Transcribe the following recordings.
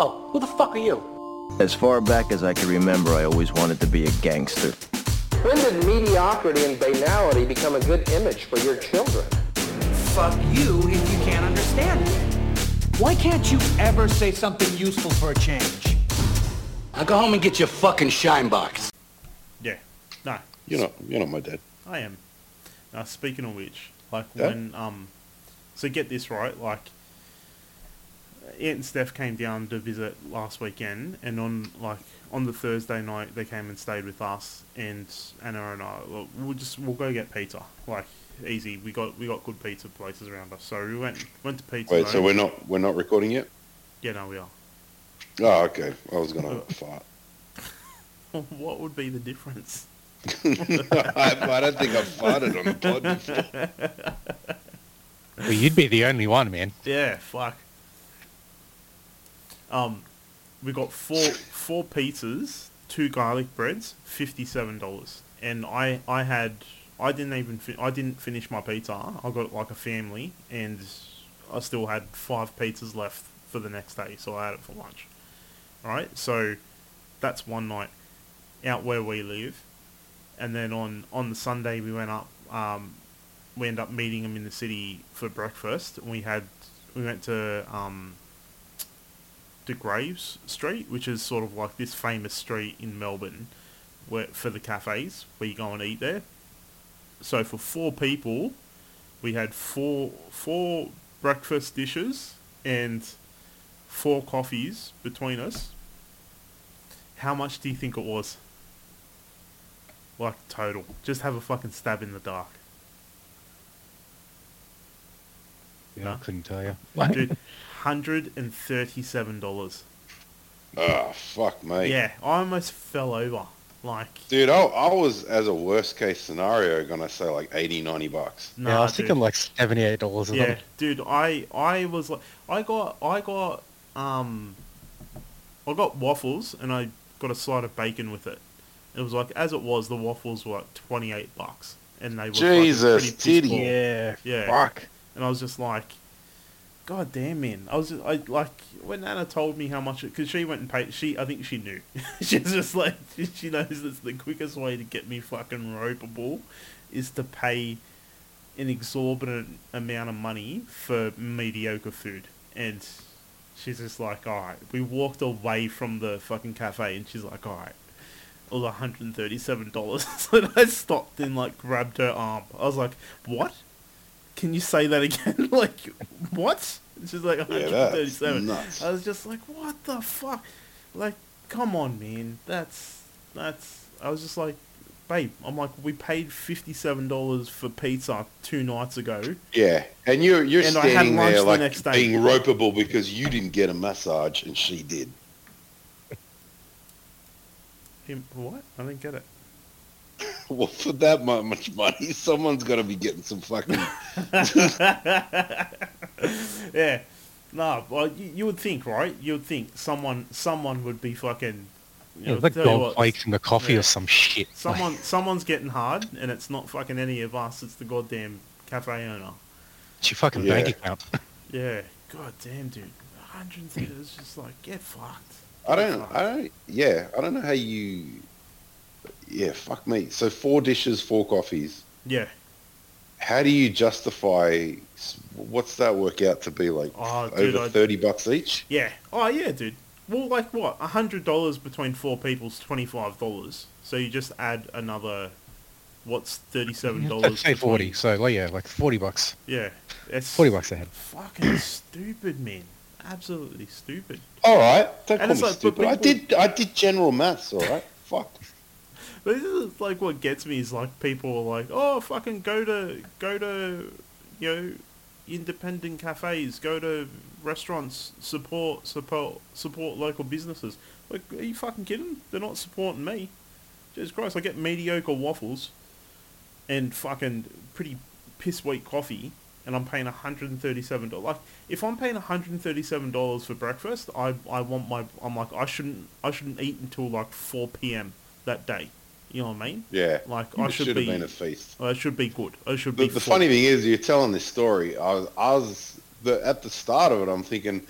Oh, who the fuck are you? As far back as I can remember, I always wanted to be a gangster. When did mediocrity and banality become a good image for your children? Fuck you if you can't understand it. Why can't you ever say something useful for a change? Now go home and get your fucking shine box. Yeah. No, You're not. You're not my dad. I am. Now, speaking of which, like Yeah? when um, so get this right, like Aunt and Steph came down to visit last weekend, and on like on the Thursday night they came and stayed with us, and Anna and I, well, we'll just we'll go get pizza, like easy. We got we got good pizza places around us, so we went went to pizza. Wait, so we're not we're not recording yet? yeah, no, we are. Oh, okay. I was gonna fart. what would be the difference? I, I don't think I've farted on the pod before. Well, you'd be the only one, man. Yeah, fuck. Um, we got four four pizzas, two garlic breads, fifty seven dollars, and I I had I didn't even fi- I didn't finish my pizza. I got like a family, and I still had five pizzas left for the next day, so I had it for lunch. All right, so that's one night out where we live, and then on on the Sunday we went up. Um, we ended up meeting them in the city for breakfast. We had we went to um, to Graves Street, which is sort of like this famous street in Melbourne, where for the cafes where you go and eat there. So for four people, we had four four breakfast dishes and four coffees between us. How much do you think it was? Like total. Just have a fucking stab in the dark. Yeah, I couldn't tell you. Dude, hundred and thirty-seven dollars. Oh, fuck me. Yeah, I almost fell over. Like, Dude, I, I was, as a worst case scenario, going to say like 80, 90 bucks. nah, yeah, I was dude. thinking like seventy-eight dollars. yeah, dude, I I was like, I got I got um, I got waffles and I got a side of bacon with it. It was like as it was, the waffles were like twenty-eight bucks, and they were fucking Jesus, pretty piss titty. Yeah. Yeah. Fuck. And I was just like, God damn, man. I was just, I like when Anna told me how much because she went and paid. She I think she knew. She's just like she knows that's the quickest way to get me fucking ropeable is to pay an exorbitant amount of money for mediocre food. And she's just like, all right. We walked away from the fucking cafe, and she's like, all right. It was $137. and I stopped and, like, grabbed her arm. I was like, what? Can you say that again? like, what? And she's like, 137. that's nuts. I was just like, what the fuck? Like, come on, man. That's, that's, I was just like, babe, I'm like, we paid $57 for pizza two nights ago. Yeah, and you're you're And I had standing lunch there the like next day. being ropeable because you didn't get a massage and she did. Him, what? I didn't get it. Well, for that much money, someone's got to be getting some fucking. Yeah. No, well, you, you would think, right? You would think someone someone would be fucking. You Yeah, know, like tell you gold what, flakes in the coffee yeah. or some shit. Someone someone's getting hard, and it's not fucking any of us. It's the goddamn cafe owner. It's your fucking Yeah. bank account. Yeah. God damn, dude. 130 is just like get fucked. I don't. I don't. Yeah, I don't know how you. Yeah, fuck me. So four dishes, four coffees. Yeah. How do you justify? What's that work out to be like? Oh, dude, over I- thirty bucks each. Yeah. Oh yeah, dude. Well, like what? A hundred dollars between four people's twenty five dollars. So you just add another. What's thirty seven dollars? Let's say forty. So like, yeah, like forty bucks. Yeah. It's Forty bucks a head. Fucking stupid, man. Absolutely stupid. All right, don't And call me like, but stupid. I did. I did general maths. All right. Fuck. But this is like what gets me is like people are like, oh, fucking go to go to, you know, independent cafes, go to restaurants, support support support local businesses. Like, are you fucking kidding? They're not supporting me. Jesus Christ, I get mediocre waffles and fucking pretty piss weak coffee, and I'm paying hundred and thirty seven dollars. Like, if I'm paying hundred and thirty seven dollars for breakfast, I I want my I'm like I shouldn't I shouldn't eat until like four p.m. that day. You know what I mean? Yeah. Like, I it should should have be- been a feast. Oh, I should be good. I should The, be. the full. funny thing is, you're telling this story. I was, I was the, at the start of it. I'm thinking,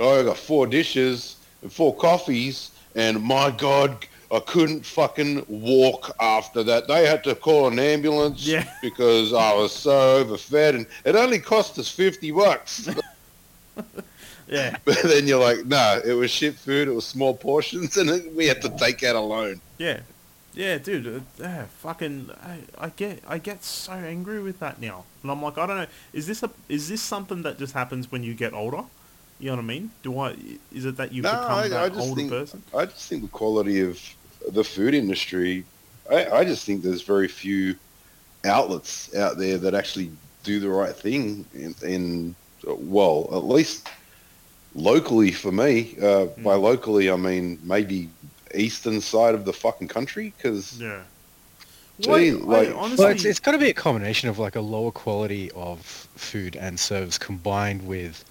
oh, I got four dishes. and four coffees, and my God, I couldn't fucking walk after that. They had to call an ambulance Yeah. because I was so overfed, and it only cost us fifty bucks. Yeah. but then you're like, no, it was shit food. It was small portions, and we had to take out alone. Yeah, yeah, dude. Uh, fucking. I, I get, I get so angry with that now, and I'm like, I don't know. Is this a, is this something that just happens when you get older? You know what I mean? Do I? Is it that you No, become I, that I older think person? I just think the quality of the food industry. I, I just think there's very few outlets out there that actually do the right thing. In, in well, at least locally for me. Uh, Hmm. By locally, I mean maybe eastern side of the fucking country because Yeah. Gee, Wait, like- I, Well, honestly, it's, it's got to be a combination of like a lower quality of food and service combined with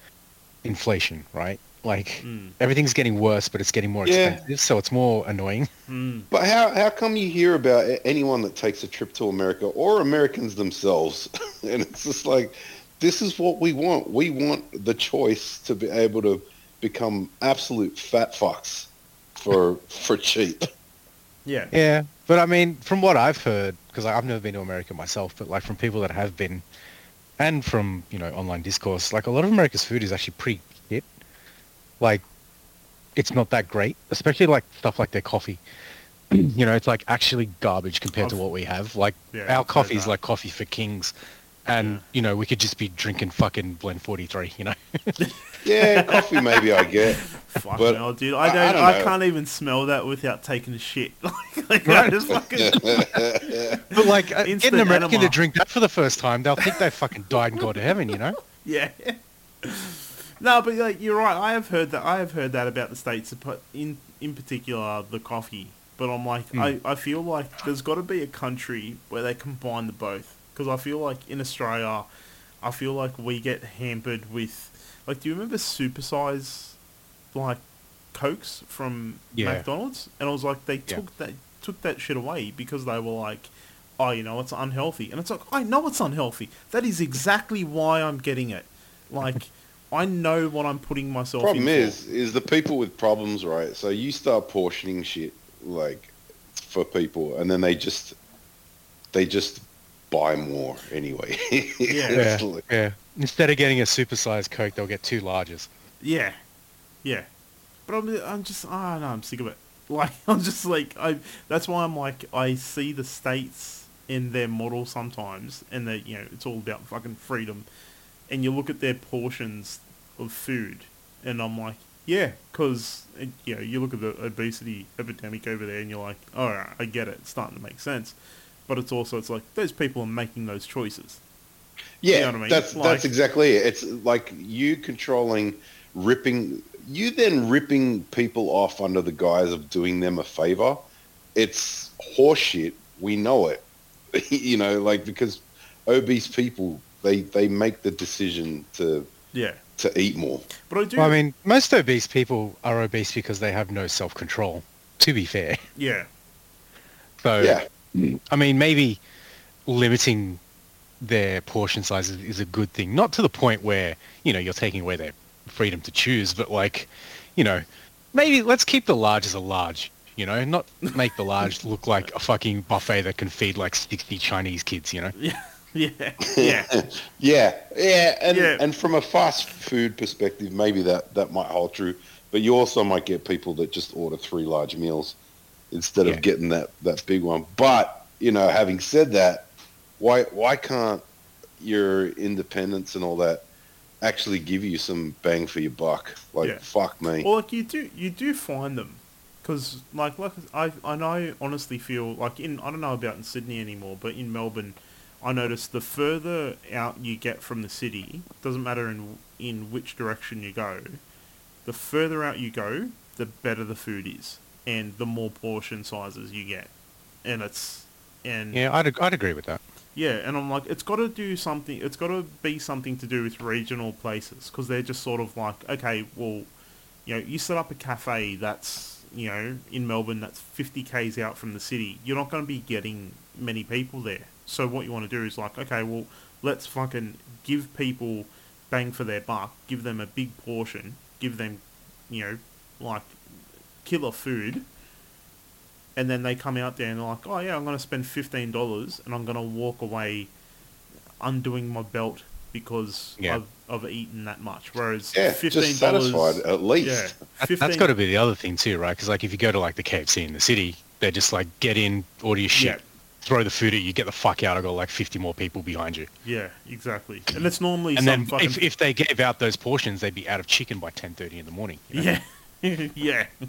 inflation, right? Like Mm. everything's getting worse, but it's getting more Yeah. expensive, so it's more annoying. mm, But how how come you hear about anyone that takes a trip to America or Americans themselves, and it's just like, this is what we want. We want the choice to be able to become absolute fat fucks for for cheap. yeah, Yeah, but I mean, from what I've heard, because I've never been to America myself, but like from people that have been, and from you know online discourse, like a lot of America's food is actually pretty shit. Like, it's not that great, especially like stuff like their coffee. you know, it's like actually garbage compared to I've- what we have. Like Yeah, our coffee is like coffee for kings, and Yeah. you know we could just be drinking fucking blend forty three. You know. Yeah, coffee maybe I get. fuck But hell, dude. I- I I don't, don't I, can't even smell that without taking a shit. like, like I Right. just fucking, But like uh, Instant getting an American enema. to drink that for the first time, they'll think they fucking died and gone to heaven. You know. yeah. No, but like you're right. I have heard that. I have heard that about the states, but in in particular the coffee. But I'm like, Hmm. I, I feel like there's got to be a country where they combine the both. Because I feel like in Australia, I feel like we get hampered with, like, do you remember supersize, like, cokes from Yeah. McDonald's? And I was like, they Yeah. took that took that shit away because they were like, oh, you know, it's unhealthy. And it's like, I know it's unhealthy. That is exactly why I'm getting it. Like, I know what I'm putting myself into. The Problem in is, is the people with problems, right? So you start portioning shit like for people, and then they just they just buy more anyway. Yeah. Yeah, like- yeah. Instead of getting a supersized Coke, they'll get two larges. Yeah, yeah. But I'm, I'm just, ah, no, I'm sick of it. Like, I'm just like, I. That's why I'm like, I see the states in their model sometimes, and that you know, it's all about fucking freedom. And you look at their portions of food, and I'm like, yeah, because you know, you look at the obesity epidemic over there, and you're like, all right, I get it, it's starting to make sense. But it's also, it's like those people are making those choices. Yeah, know what I mean? that's Like- that's exactly it. It's like you controlling, ripping, you then ripping people off under the guise of doing them a favor. It's horseshit. We know it. you know, like because obese people they they make the decision to Yeah, to eat more. but I do. Well, I mean, most obese people are obese because they have no self-control. To be fair, yeah, so Yeah, I mean, maybe limiting their portion size is, is a good thing. Not to the point where you know you're taking away their freedom to choose, but like, you know, maybe let's keep the large as a large. You know, not make the large look like a fucking buffet that can feed like sixty Chinese kids. You know. yeah, yeah, yeah. yeah, yeah, and Yeah. and from a fast food perspective, maybe that that might hold true. But you also might get people that just order three large meals instead Yeah. of getting that that big one. But you know, having said that, why why can't your independence and all that actually give you some bang for your buck? Like Yeah. fuck me. Well, like you do, you do find them, because like like I I know honestly feel like in I don't know about in Sydney anymore, but in Melbourne, I noticed the further out you get from the city, doesn't matter in in which direction you go, the further out you go, the better the food is, and the more portion sizes you get, and it's and Yeah, I'd I'd agree with that. Yeah, and I'm like, it's got to do something. It's got to be something to do with regional places because they're just sort of like, okay, well, you know, you set up a cafe that's you know in Melbourne that's 50 k's out from the city. You're not going to be getting many people there. So what you want to do is like, okay, well, let's fucking give people bang for their buck. Give them a big portion. Give them, you know, like killer food, and then they come out there and they're like, oh yeah, I'm gonna spend fifteen dollars and I'm gonna walk away undoing my belt because Yeah. I've, I've eaten that much. Whereas Yeah, fifteen just dollars, satisfied at least. yeah, That, 15 that's got to be the other thing too, right? Because like if you go to like the KFC in the city, they're just like get in, order your shit, Yeah. throw the food at you, get the fuck out. I've got like 50 more people behind you. Yeah, exactly. And it's normally And some then fucking if, if they gave out those portions, they'd be out of chicken by 10:30 in the morning. you know? Yeah, yeah.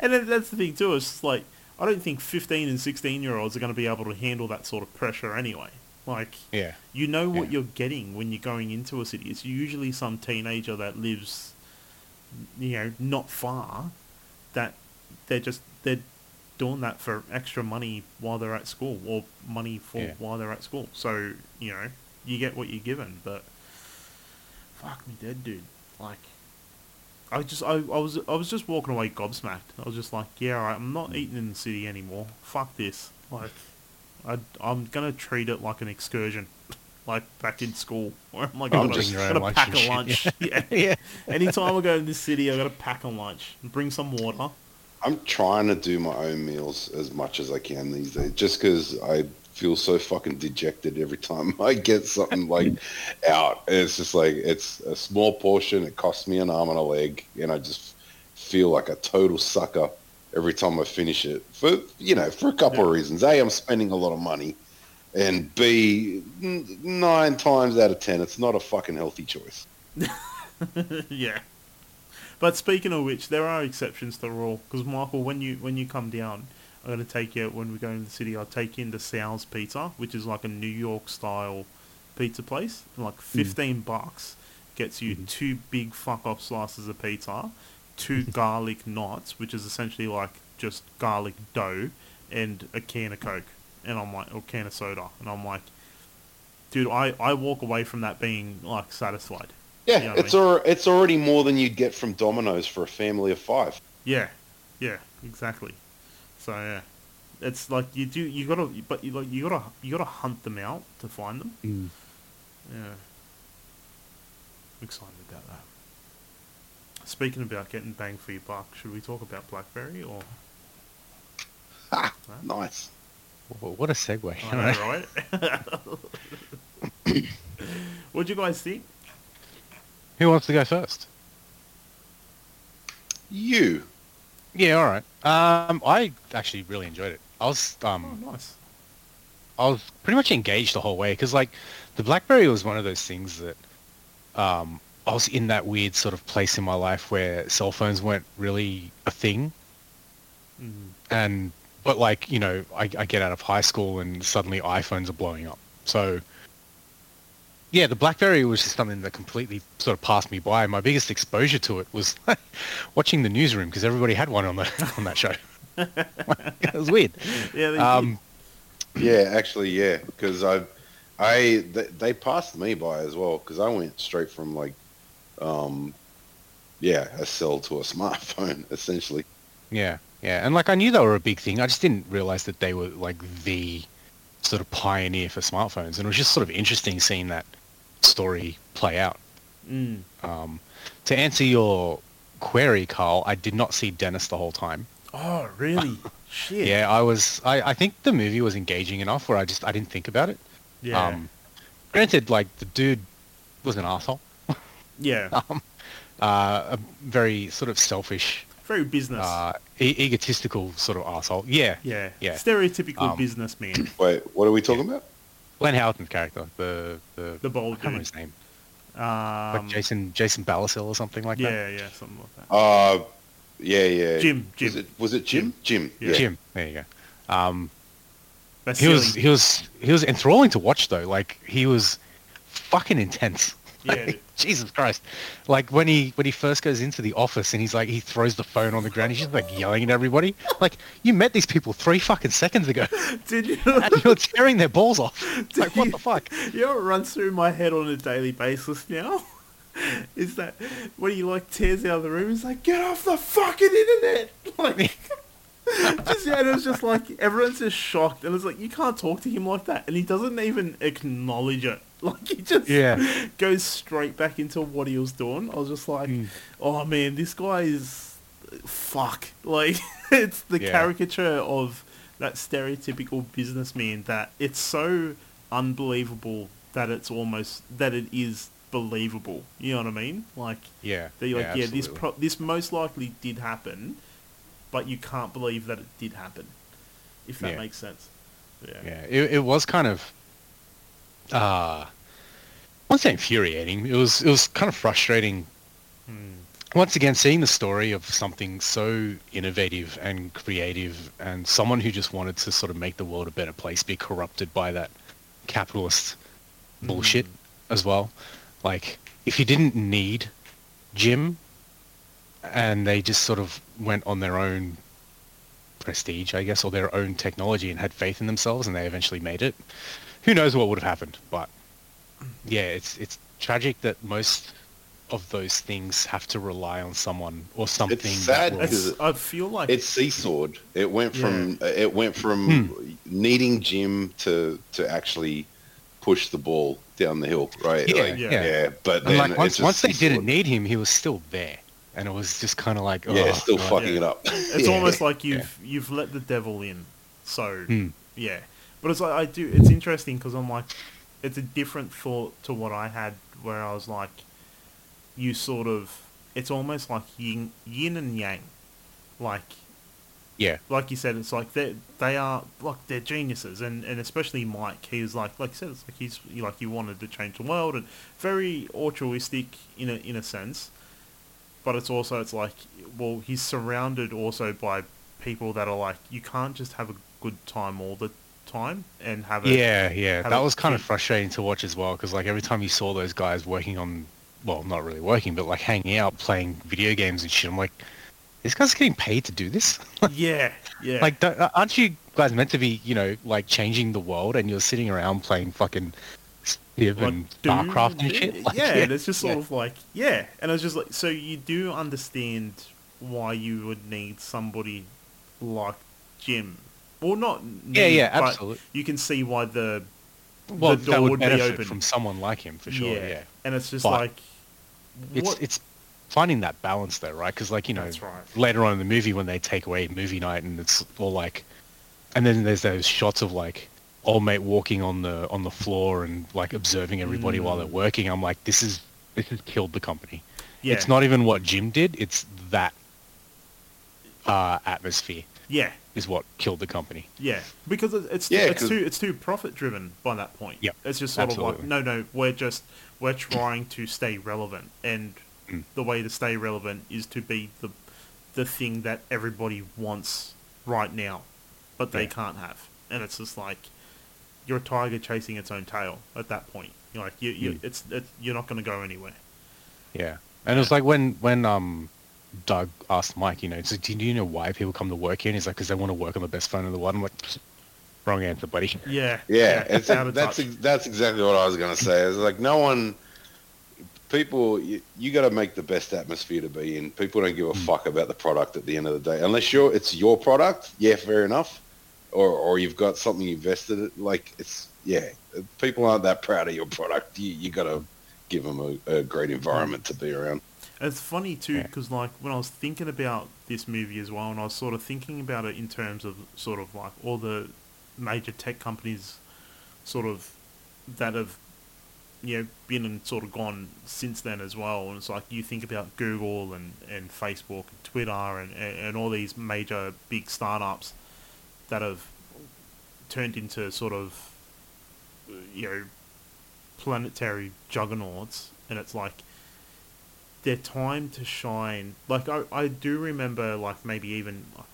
and that's the thing too. It's just like I don't think fifteen and sixteen year olds are going to be able to handle that sort of pressure anyway. Like, Yeah. you know what Yeah. you're getting when you're going into a city. It's usually some teenager that lives, you know, not far. That they're just they're doing that for extra money while they're at school, or money for Yeah. while they're at school. So you know, you get what you're given. But fuck me dead, dude. Like. I just I, I was I was just walking away gobsmacked. I was just like, yeah, all right, I'm not eating in the city anymore. Fuck this. Like, I I'm gonna treat it like an excursion, like back in school, where I'm like, I'm I'm gonna, just- Bring your gonna pack and a lunch. Yeah. yeah. Anytime I go to this city, I gotta pack a lunch, and bring some water. I'm trying to do my own meals as much as I can these days, just because I feel so fucking dejected every time I get something like out. And it's just like it's a small portion. It costs me an arm and a leg, and I just feel like a total sucker every time I finish it. For you know, for a couple of reasons. A, I'm spending a lot of money, and B, n- nine times out of ten, it's not a fucking healthy choice. yeah. But speaking of which, there are exceptions to the rule. Because Michael, when you when you come down, I'm gonna take you when we go into the city. I'll take you into Sal's Pizza, which is like a New York style pizza place. And like mm. fifteen bucks gets you mm-hmm. two big fuck off slices of pizza, two garlic knots, which is essentially like just garlic dough, and a can of Coke. And I'm like, or can of soda. And I'm like, dude, I, I walk away from that being like satisfied. Yeah, You know what I it's mean? al- it's already more than you'd get from Domino's for a family of five. Yeah, yeah, exactly. So yeah, it's like you do you gotta but you like you gotta you gotta hunt them out to find them. Mm. Yeah, I'm excited about that. Speaking about getting bang for your buck, should we talk about BlackBerry or? Nice. Whoa, What a segue. I know, right? what do you guys think? Who wants to go first? You. Yeah, all right. Um, I actually really enjoyed it. I was um, Oh, nice. I was pretty much engaged the whole way because like the BlackBerry was one of those things that um, I was in that weird sort of place in my life where cell phones weren't really a thing, Mm. and but like you know I, I get out of high school and suddenly iPhones are blowing up. So yeah, the BlackBerry was just something that completely sort of passed me by. My biggest exposure to it was watching the newsroom because everybody had one on the on that show. it was weird. Yeah, Um, Yeah, actually, yeah, because I, I they, they passed me by as well because I went straight from like, um, yeah, a cell to a smartphone essentially. Yeah, yeah, and like I knew they were a big thing. I just didn't realize that they were like the sort of pioneer for smartphones, and it was just sort of interesting seeing that story play out. Mm. Um, to answer your query, Carl, I did not see Dennis the whole time. Oh, really? Shit. Yeah, I was. I, I think the movie was engaging enough where I just I didn't think about it. Yeah. Um, granted, like the dude was an asshole, yeah. uh, a very sort of selfish, Very business. uh, e- egotistical sort of asshole. Yeah, yeah. yeah. Stereotypical Um, businessman. Wait, what are we talking about? Glenn Howerton's character, the the, The bald I can't remember his name, Um, like Jason Jason Balasil or something like that. yeah, yeah, something like that. Uh, yeah, yeah. Jim, Was Jim. it, was it Jim? Jim. Yeah. Yeah. Jim, there you go. Um, That's he was he was he was enthralling to watch though. Like he was fucking intense. Yeah. Jesus Christ! Like when he when he first goes into the office and he's like he throws the phone on the ground. He's just like yelling at everybody. Like you met these people three fucking seconds ago, Did you? and you're tearing their balls off. Like what you- the fuck? You know what runs through my head on a daily basis now? Is that when he like tears out of the room, he's like, "Get off the fucking internet!" Like, just yeah, and it was just like everyone's just shocked, and it's like you can't talk to him like that, and he doesn't even acknowledge it. Like he just Yeah. goes straight back into what he was doing. I was just like, "Oh man, this guy is fuck, like it's the Yeah. caricature of that stereotypical businessman that it's so unbelievable that it's almost that it is believable. You know what I mean? Like Yeah. that you're like, yeah, this pro- this most likely did happen, but you can't believe that it did happen. If that Yeah. makes sense. Yeah. Yeah, it, it was kind of, uh, I say infuriating. It was it was kind of frustrating. Hmm. Once again, seeing the story of something so innovative and creative, and someone who just wanted to sort of make the world a better place, be corrupted by that capitalist hmm. bullshit as well. Like, if you didn't need Jim, and they just sort of went on their own prestige, I guess, or their own technology and had faith in themselves and they eventually made it. Who knows what would have happened? But yeah, it's it's tragic that most of those things have to rely on someone or something. that sad because It's, I feel like It's seesawed. It went from it went from Hmm. needing Jim to to actually push the ball down the hill, right? Yeah, Like, yeah. But then like once once they seesawed. didn't need him, he was still there, and it was just kind of like, oh, yeah, still God. fucking Yeah. it up. it's Yeah. almost like you've you've let the devil in. So Hmm. yeah, but it's like I do. It's interesting because I'm like, it's a different thought to what I had, where I was like, you sort of, it's almost like yin, yin and yang, like yeah, like you said, it's like they they are like they're geniuses, and, and especially Mike. He was like like you said, it's like he's he, like he wanted to change the world and very altruistic in a in a sense, but it's also it's like well he's surrounded also by people that are like you can't just have a good time all the time and have a yeah, yeah. That was kind of frustrating to watch as well because like every time you saw those guys working on, well, not really working, but like hanging out, playing video games and shit, I'm like, this guy's getting paid to do this. yeah yeah Like, don't, aren't you guys meant to be, you know, like changing the world, and you're sitting around playing fucking Civ like, and do Starcraft and shit? Like, yeah, and it's just sort yeah. of like yeah, and it's just like so you do understand why you would need somebody like Jim. Well, not Yeah, yeah, absolutely. You can see why the well, the that door would would be open. from someone like him for sure. Yeah, and it's just But like it's what- it's finding that balance there, right? Because like you know, right. later on in the movie when they take away movie night and it's all like, and then there's those shots of like old mate walking on the on the floor and like observing everybody while Mm. they're working. I'm like, this is this has killed the company. yeah, It's not even what Jim did. It's that uh, atmosphere yeah. is what killed the company. Yeah, because it- it's Yeah, it's 'cause- too it's too profit driven by that point. Yeah, it's just sort of like no, no, we're just we're trying to stay relevant, and Mm. the way to stay relevant is to be the the thing that everybody wants right now, but they Yeah. can't have, and it's just like you're a tiger chasing its own tail at that point. You're like you, you Mm. it's, it's you're not going to go anywhere. Yeah, and it was like when when um Doug asked Mike, you know, so do you know why people come to work here? And he's like, because they want to work on the best phone in the world. I'm like, wrong answer, buddy. Yeah, Yeah, it's that's ex- that's exactly what I was gonna say. It's like no one, people, you, you got to make the best atmosphere to be in. People don't give a hmm. fuck about the product at the end of the day, unless you're it's your product. Yeah, fair enough. Or or you've got something you invested. in. Like it's yeah, people aren't that proud of your product. You you got to give them a, a great environment to be around. It's funny too Yeah. because like when I was thinking about this movie as well, and I was sort of thinking about it in terms of sort of like all the major tech companies, sort of that have you know been and sort of gone since then as well. And it's like you think about Google and and Facebook and Twitter and and, and all these major big startups that have turned into sort of you know planetary juggernauts, and it's like their time to shine. Like I, I do remember, like maybe even like,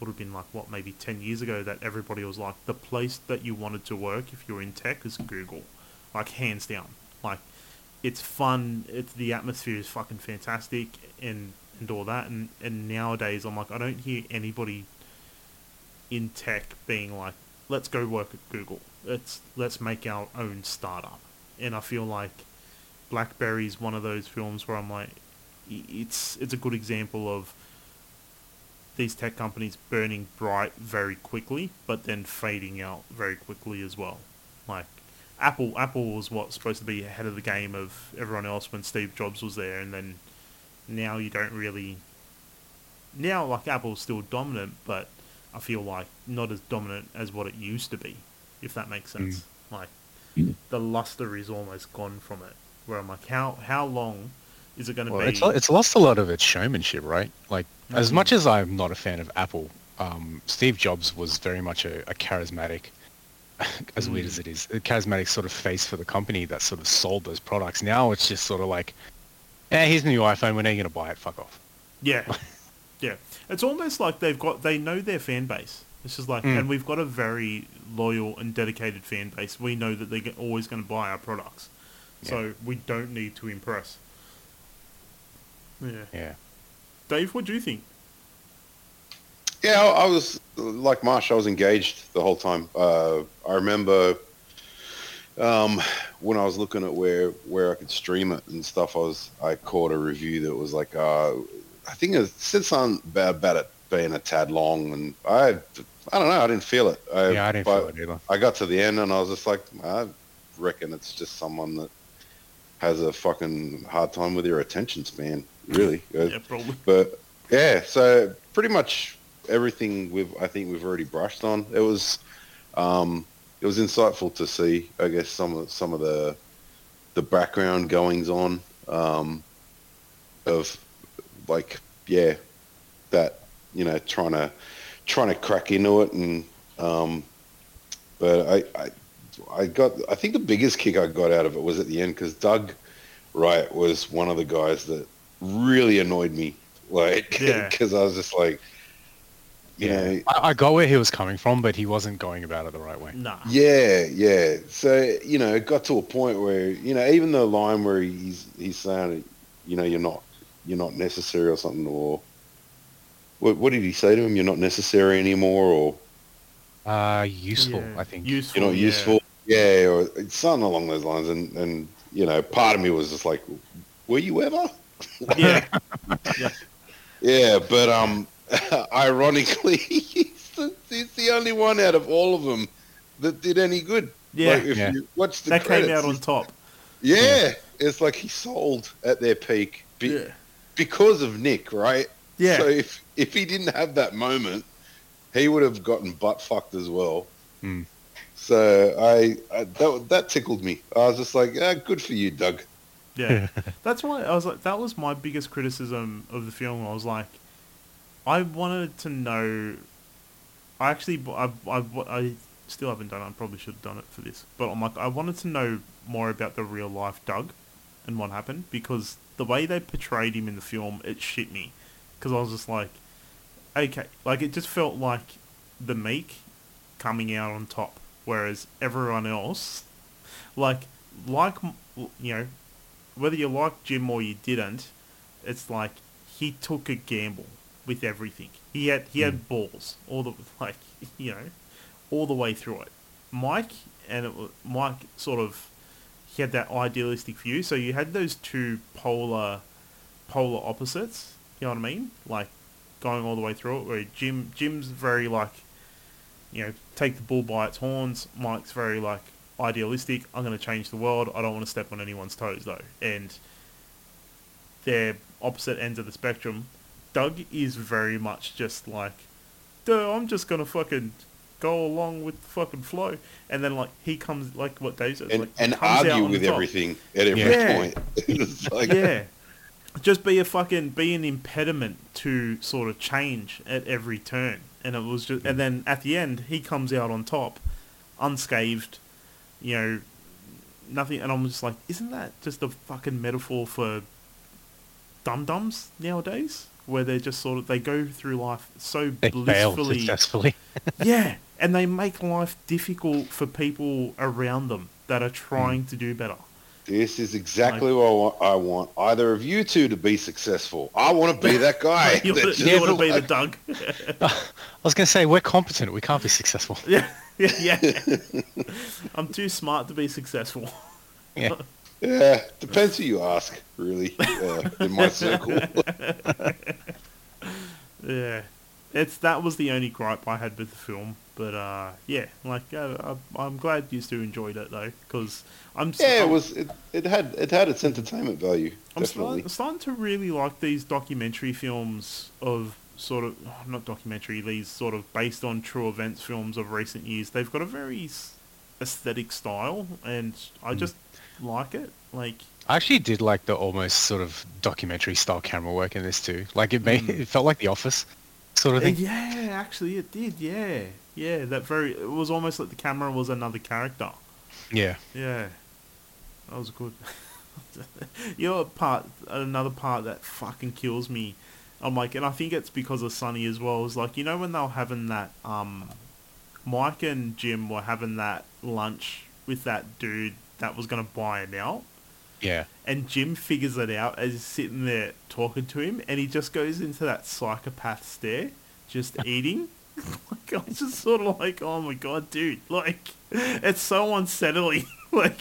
would have been like what maybe ten years ago that everybody was like the place that you wanted to work if you're in tech is Google, like hands down. Like it's fun. It's the atmosphere is fucking fantastic and and all that. And and nowadays I'm like I don't hear anybody in tech being like let's go work at Google. Let's let's make our own startup. And I feel like Blackberry's one of those films where I'm like, it's it's a good example of these tech companies burning bright very quickly, but then fading out very quickly as well. Like Apple, Apple was what supposed to be ahead of the game of everyone else when Steve Jobs was there, and then now you don't really now like Apple's still dominant, but I feel like not as dominant as what it used to be, if that makes sense. Mm. Like mm. the luster is almost gone from it. Where I'm like, how how long is it going to Well, be? it's, it's lost a lot of its showmanship, right? Like, as much as I'm not a fan of Apple, um, Steve Jobs was very much a, a charismatic, as weird as it is, a charismatic sort of face for the company that sort of sold those products. Now it's just sort of like, eh, here's a new iPhone. When are you going to buy it? Fuck off. Yeah, yeah. It's almost like they've got they know their fan base. It's just like, Mm. and we've got a very loyal and dedicated fan base. We know that they're always going to buy our products, so we don't need to impress. Yeah, Yeah. Dave, what do you think? Yeah, I, I was like Marsh. I was engaged the whole time. Uh, I remember um, when I was looking at where where I could stream it and stuff. I was I caught a review that was like uh, I think it said something about, about it being a tad long, and I I don't know. I didn't feel it. I, Yeah, I didn't feel it either. I got to the end and I was just like, I reckon it's just someone that has a fucking hard time with your attention span. Really. Uh, Yeah, probably. but yeah, so pretty much everything we've I think we've already brushed on. It was um, it was insightful to see. I guess some of some of the the background goings on um, of like yeah that you know trying to trying to crack into it and um, but I, I I got I think the biggest kick I got out of it was at the end because Doug Wright was one of the guys that really annoyed me like Yeah. because I was just like you know I, I got where he was coming from, but he wasn't going about it the right way. Nah. yeah yeah so you know it got to a point where you know even the line where he's he's saying you know you're not you're not necessary or something or what, what did he say to him you're not necessary anymore or Uh, useful, Yeah, I think. Useful. you're not useful yeah or something along those lines and and you know part of me was just like were you ever Yeah. Yeah, but um, ironically, he's the, he's the only one out of all of them that did any good. Yeah. like, if Yeah. you watch the that credits, came out on it's- top. Yeah, it's like he sold at their peak be- Yeah. because of Nick, right? Yeah. So if if he didn't have that moment, he would have gotten butt fucked as well. Hmm. So I, I that that tickled me. I was just like, ah, good for you, Doug. Yeah, that's why I was like, that was my biggest criticism of the film. I was like, I wanted to know. I actually, I, I, I still haven't done it. I probably should have done it for this, but I'm like, I wanted to know more about the real life Doug and what happened because the way they portrayed him in the film, it shit me. Because I was just like, okay, like it just felt like the meek coming out on top, whereas everyone else, like, like you know, whether you like Jim or you didn't, it's like he took a gamble with everything. He had he had hmm. balls all the like you know, all the way through it. Mike and it, Mike sort of he had that idealistic view. So you had those two polar polar opposites. You know what I mean? Like going all the way through it. Where Jim Jim's very like you know take the bull by its horns. Mike's very like idealistic. I'm going to change the world. I don't want to step on anyone's toes though. And they're opposite ends of the spectrum. Doug is very much just like, duh, I'm just going to fucking go along with the fucking flow. And then like he comes like what Dave said, And like, and argue with everything at every Yeah. point. like, yeah. Just be a fucking be an impediment to sort of change at every turn. And it was just and then at the end he comes out on top, unscathed, you know, nothing and I'm just like, isn't that just a fucking metaphor for dum dums nowadays? Where they're just sort of they go through life so They blissfully successfully. Yeah. And they make life difficult for people around them that are trying hmm. to do better. This is exactly what I want, I want. Either of you two to be successful. I want to be that guy. you that want just to be the Doug. I was going to say, we're competent. We can't be successful. Yeah, yeah, yeah. I'm too smart to be successful. Yeah. Yeah, depends who you ask, really. Uh, in my circle. Yeah, it's that was the only gripe I had with the film. But uh, yeah, like uh, I, I'm glad you still enjoyed it though, because I'm yeah, it I'm- was. It, it had it had its entertainment value. I'm Definitely. starting, starting to really like these documentary films of sort of not documentary, these sort of based on true events films of recent years, they've got a very aesthetic style, and I Hmm. just like it. Like, I actually did like the almost sort of documentary style camera work in this too. Like it made Mm. it felt like The Office sort of thing. yeah, actually, it did. Yeah, yeah, that very. It was almost like the camera was another character. Yeah. Yeah, that was good. you know, a part another part that fucking kills me. I'm like, and I think it's because of Sunny as well. Is like, you know, when they were having that, um, Mike and Jim were having that lunch with that dude that was gonna buy him out, Yeah. and Jim figures it out as he's sitting there talking to him, and he just goes into that psychopath stare, just eating. like I was just sort of like, oh my god, dude! Like, it's so unsettling. like,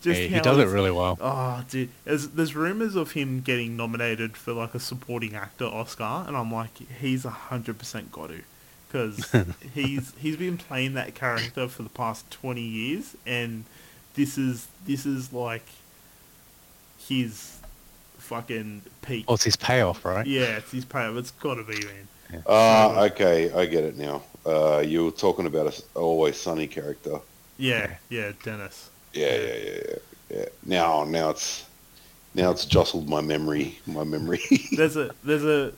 just yeah, he does it really well. Oh, dude, there's there's rumors of him getting nominated for like a supporting actor Oscar, and I'm like, he's a hundred percent got to, because he's he's been playing that character for the past twenty years, and this is this is like his fucking peak. Well, it's his payoff, right? Yeah, it's his payoff. It's got to be, man. Ah, okay, I get it now. Uh, you were talking about a always sunny character. Yeah, yeah, Dennis. Yeah, yeah, yeah, yeah. yeah. Now, now it's now it's jostled my memory. My memory. there's a there's a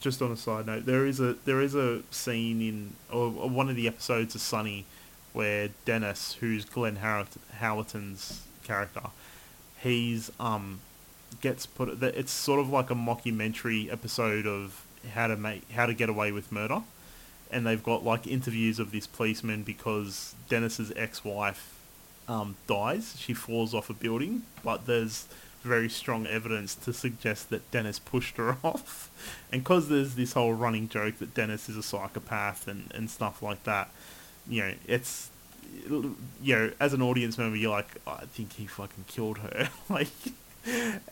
just on a side note there is a there is a scene in or one of the episodes of Sunny where Dennis who's Glenn Howerton's character he's um gets put it's sort of like a mockumentary episode of how to make how to get away with murder and they've got like interviews of this policeman because Dennis's ex-wife um, dies. She falls off a building, but there's very strong evidence to suggest that Dennis pushed her off. And because there's this whole running joke that Dennis is a psychopath and, and stuff like that, you know, it's you know, as an audience member, you're like, "Oh, I think he fucking killed her. like,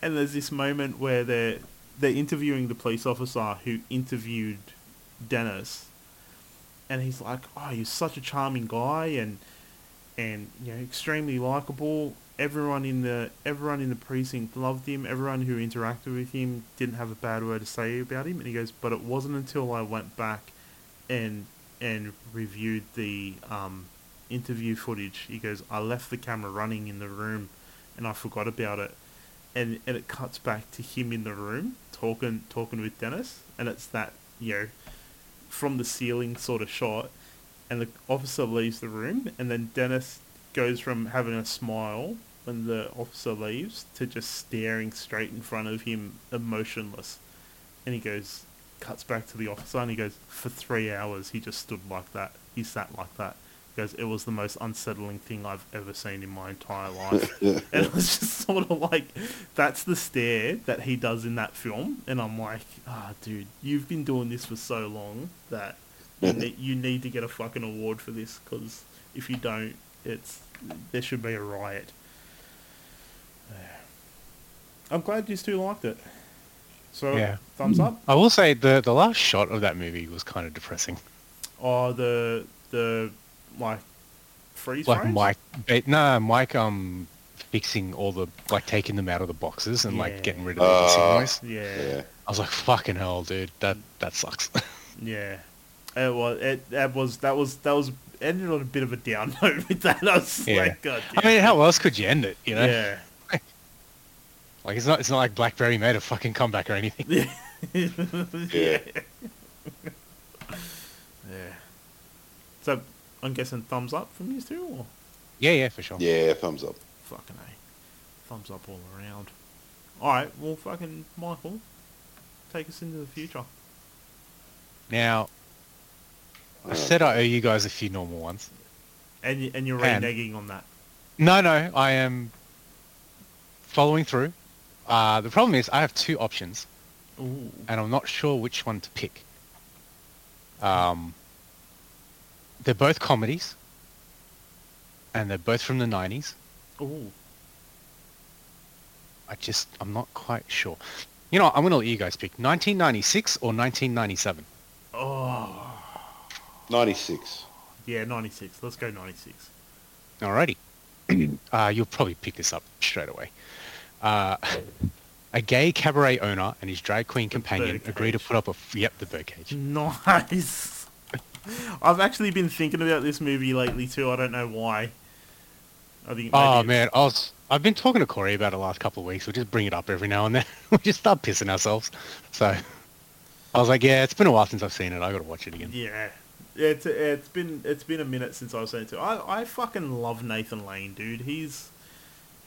and there's this moment where they're they're interviewing the police officer who interviewed Dennis, and he's like, "Oh, he's such a charming guy, and and you know, extremely likable. Everyone in the everyone in the precinct loved him. Everyone who interacted with him didn't have a bad word to say about him." And he goes, "But it wasn't until I went back and and reviewed the um, interview footage. He goes, I left the camera running in the room, and I forgot about it. And and it cuts back to him in the room talking talking with Dennis, and it's that you know from the ceiling sort of shot, and the officer leaves the room, and then Dennis goes from having a smile when the officer leaves to just staring straight in front of him, emotionless. And he goes, cuts back to the officer, and he goes, for three hours he just stood like that. He sat like that. He goes, it was the most unsettling thing I've ever seen in my entire life. and it was just sort of like, that's the stare that he does in that film. And I'm like, ah, dude, you've been doing this for so long that you, ne- you need to get a fucking award for this because if you don't, it's there should be a riot. I'm glad you two liked it. So, Yeah. thumbs up. I will say the the last shot of that movie was kind of depressing. Oh, the the like freeze Like frames? Mike, ba- nah, Mike, um, fixing all the like taking them out of the boxes and Yeah. like getting rid of the Uh, noise. Yeah, yeah. I was like, fucking hell, dude, that that sucks. yeah. It was it that was that was that was ended on a bit of a down note with that. I was yeah. like, God I mean, how else could you end it? You know, yeah. like it's not it's not like BlackBerry made a fucking comeback or anything. Yeah. Yeah. So I'm guessing thumbs up from you two, or Yeah, yeah, for sure. Yeah, thumbs up. fucking a, thumbs up all around. All right, well, fucking Michael, take us into the future. Now, I said I owe you guys a few normal ones. And and you're And- reneging on that. No, no, I am following through. Uh, the problem is I have two options, Ooh. and I'm not sure which one to pick. Um, they're both comedies, and they're both from the 90s. Ooh. I just, I'm not quite sure. You know, I'm going to let you guys pick 1996 or 1997. Oh. 96. Yeah, 96. Let's go 96. Alrighty. uh, you'll probably pick this up straight away. Uh, A gay cabaret owner and his drag queen companion agree to put up a f- yep the birdcage. Nice. I've actually been thinking about this movie lately too. I don't know why. I think. Oh maybe man, I was I've been talking to Corey about it the last couple of weeks. We just bring it up every now and then. we just start pissing ourselves. So I was like, yeah, it's been a while since I've seen it. I got to watch it again. Yeah, it's it's been it's been a minute since I've seen it too. I I fucking love Nathan Lane, dude. He's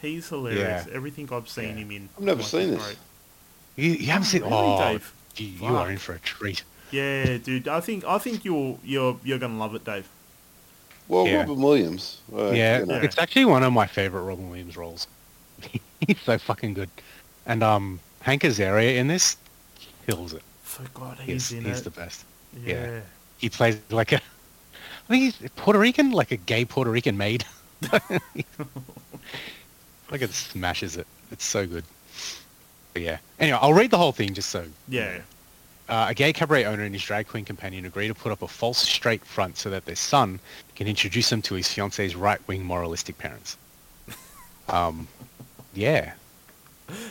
he's hilarious. Yeah. Everything I've seen Yeah. him in. I've never like, seen is this. great. You, you haven't seen? Really, oh, Dave? You, you are in for a treat. Yeah, dude. I think I think you'll you're you're gonna love it, Dave. Well, Yeah. Robin Williams. uh, yeah, you know. it's actually one of my favorite Robin Williams roles. He's so fucking good. And um, Hank Azaria in this kills it. For God, he's He's, in he's it. the best. yeah. yeah. He plays like a, I think he's Puerto Rican, like a gay Puerto Rican maid. like it smashes it. It's so good. But yeah. Anyway, I'll read the whole thing just so. Yeah. Uh, a gay cabaret owner and his drag queen companion agree to put up a false straight front so that their son can introduce them to his fiance's right-wing moralistic parents. Um, yeah,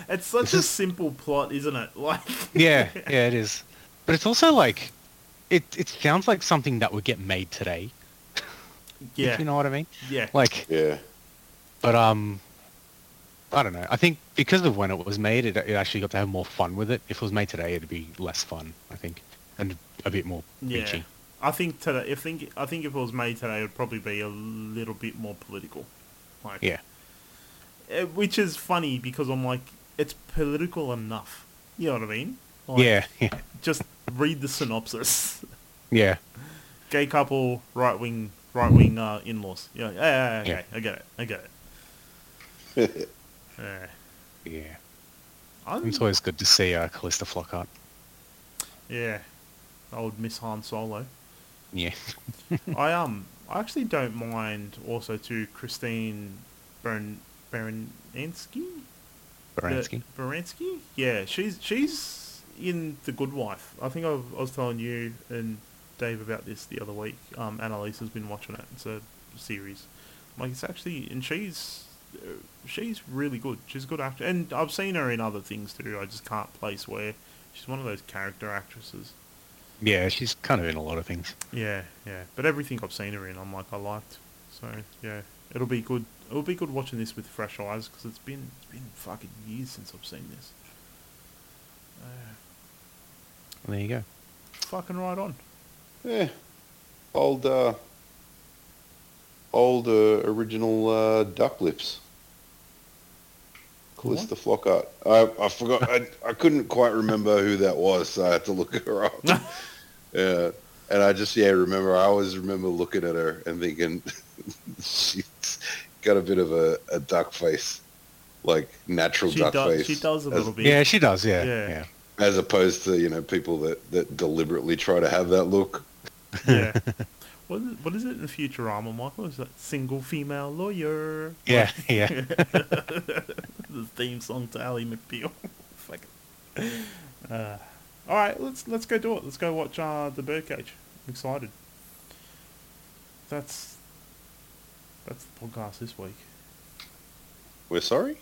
It's such This a is- simple plot, isn't it? Like. yeah, yeah, it is. But it's also like, it it sounds like something that would get made today. yeah. If you know what I mean. Yeah. Like, yeah. but um, I don't know. I think because of when it was made, it, it actually got to have more fun with it. If it was made today, it'd be less fun. I think, and a bit more Yeah. preachy. I think today. If think I think if it was made today, it would probably be a little bit more political. Like. Yeah. Uh, Which is funny because I'm like, it's political enough. You know what I mean? Like, Yeah, yeah, Just read the synopsis. yeah. Gay couple, right wing, right wing uh, in laws. Yeah, yeah, yeah, okay, Yeah. I get it, I get it. Yeah. Yeah. I'm, It's always good to see uh, Calista Flockhart. yeah, old Miss Han Solo. Yeah. I um, I actually don't mind also to Christine Baron Baranski. Baranski. The- Baranski? Yeah, she's she's in The Good Wife. I think I've, I was telling you and Dave about this the other week. Um, Annalise has been watching it. It's a series. Like it's actually, and she's she's really good. She's a good actor, and I've seen her in other things too. I just can't place where she's one of those character actresses. Yeah, she's kind of in a lot of things. Yeah, yeah. But everything I've seen her in, I'm like I liked. So yeah, it'll be good. It'll be good watching this with fresh eyes because it's been it's been fucking years since I've seen this. Uh, There you go. fucking right on. Yeah. Old, uh, old uh, original uh, duck lips. Calista Flockhart. I, I forgot. I, I couldn't quite remember who that was, so I had to look her up. yeah. And I just, yeah, remember, I always remember looking at her and thinking she's got a bit of a, a duck face, like natural She duck does. face. She does a as- little bit. Yeah, she does. Yeah, Yeah. yeah. As opposed to, you know, people that, that deliberately try to have that look. yeah. What is, what is it in Futurama, Michael? Is that single female lawyer? Yeah, yeah. the theme song to Ally McBeal. Fuck. Uh, all right, let's let's go do it. Let's go watch uh, the Birdcage. I'm excited. That's that's the podcast this week. We're sorry?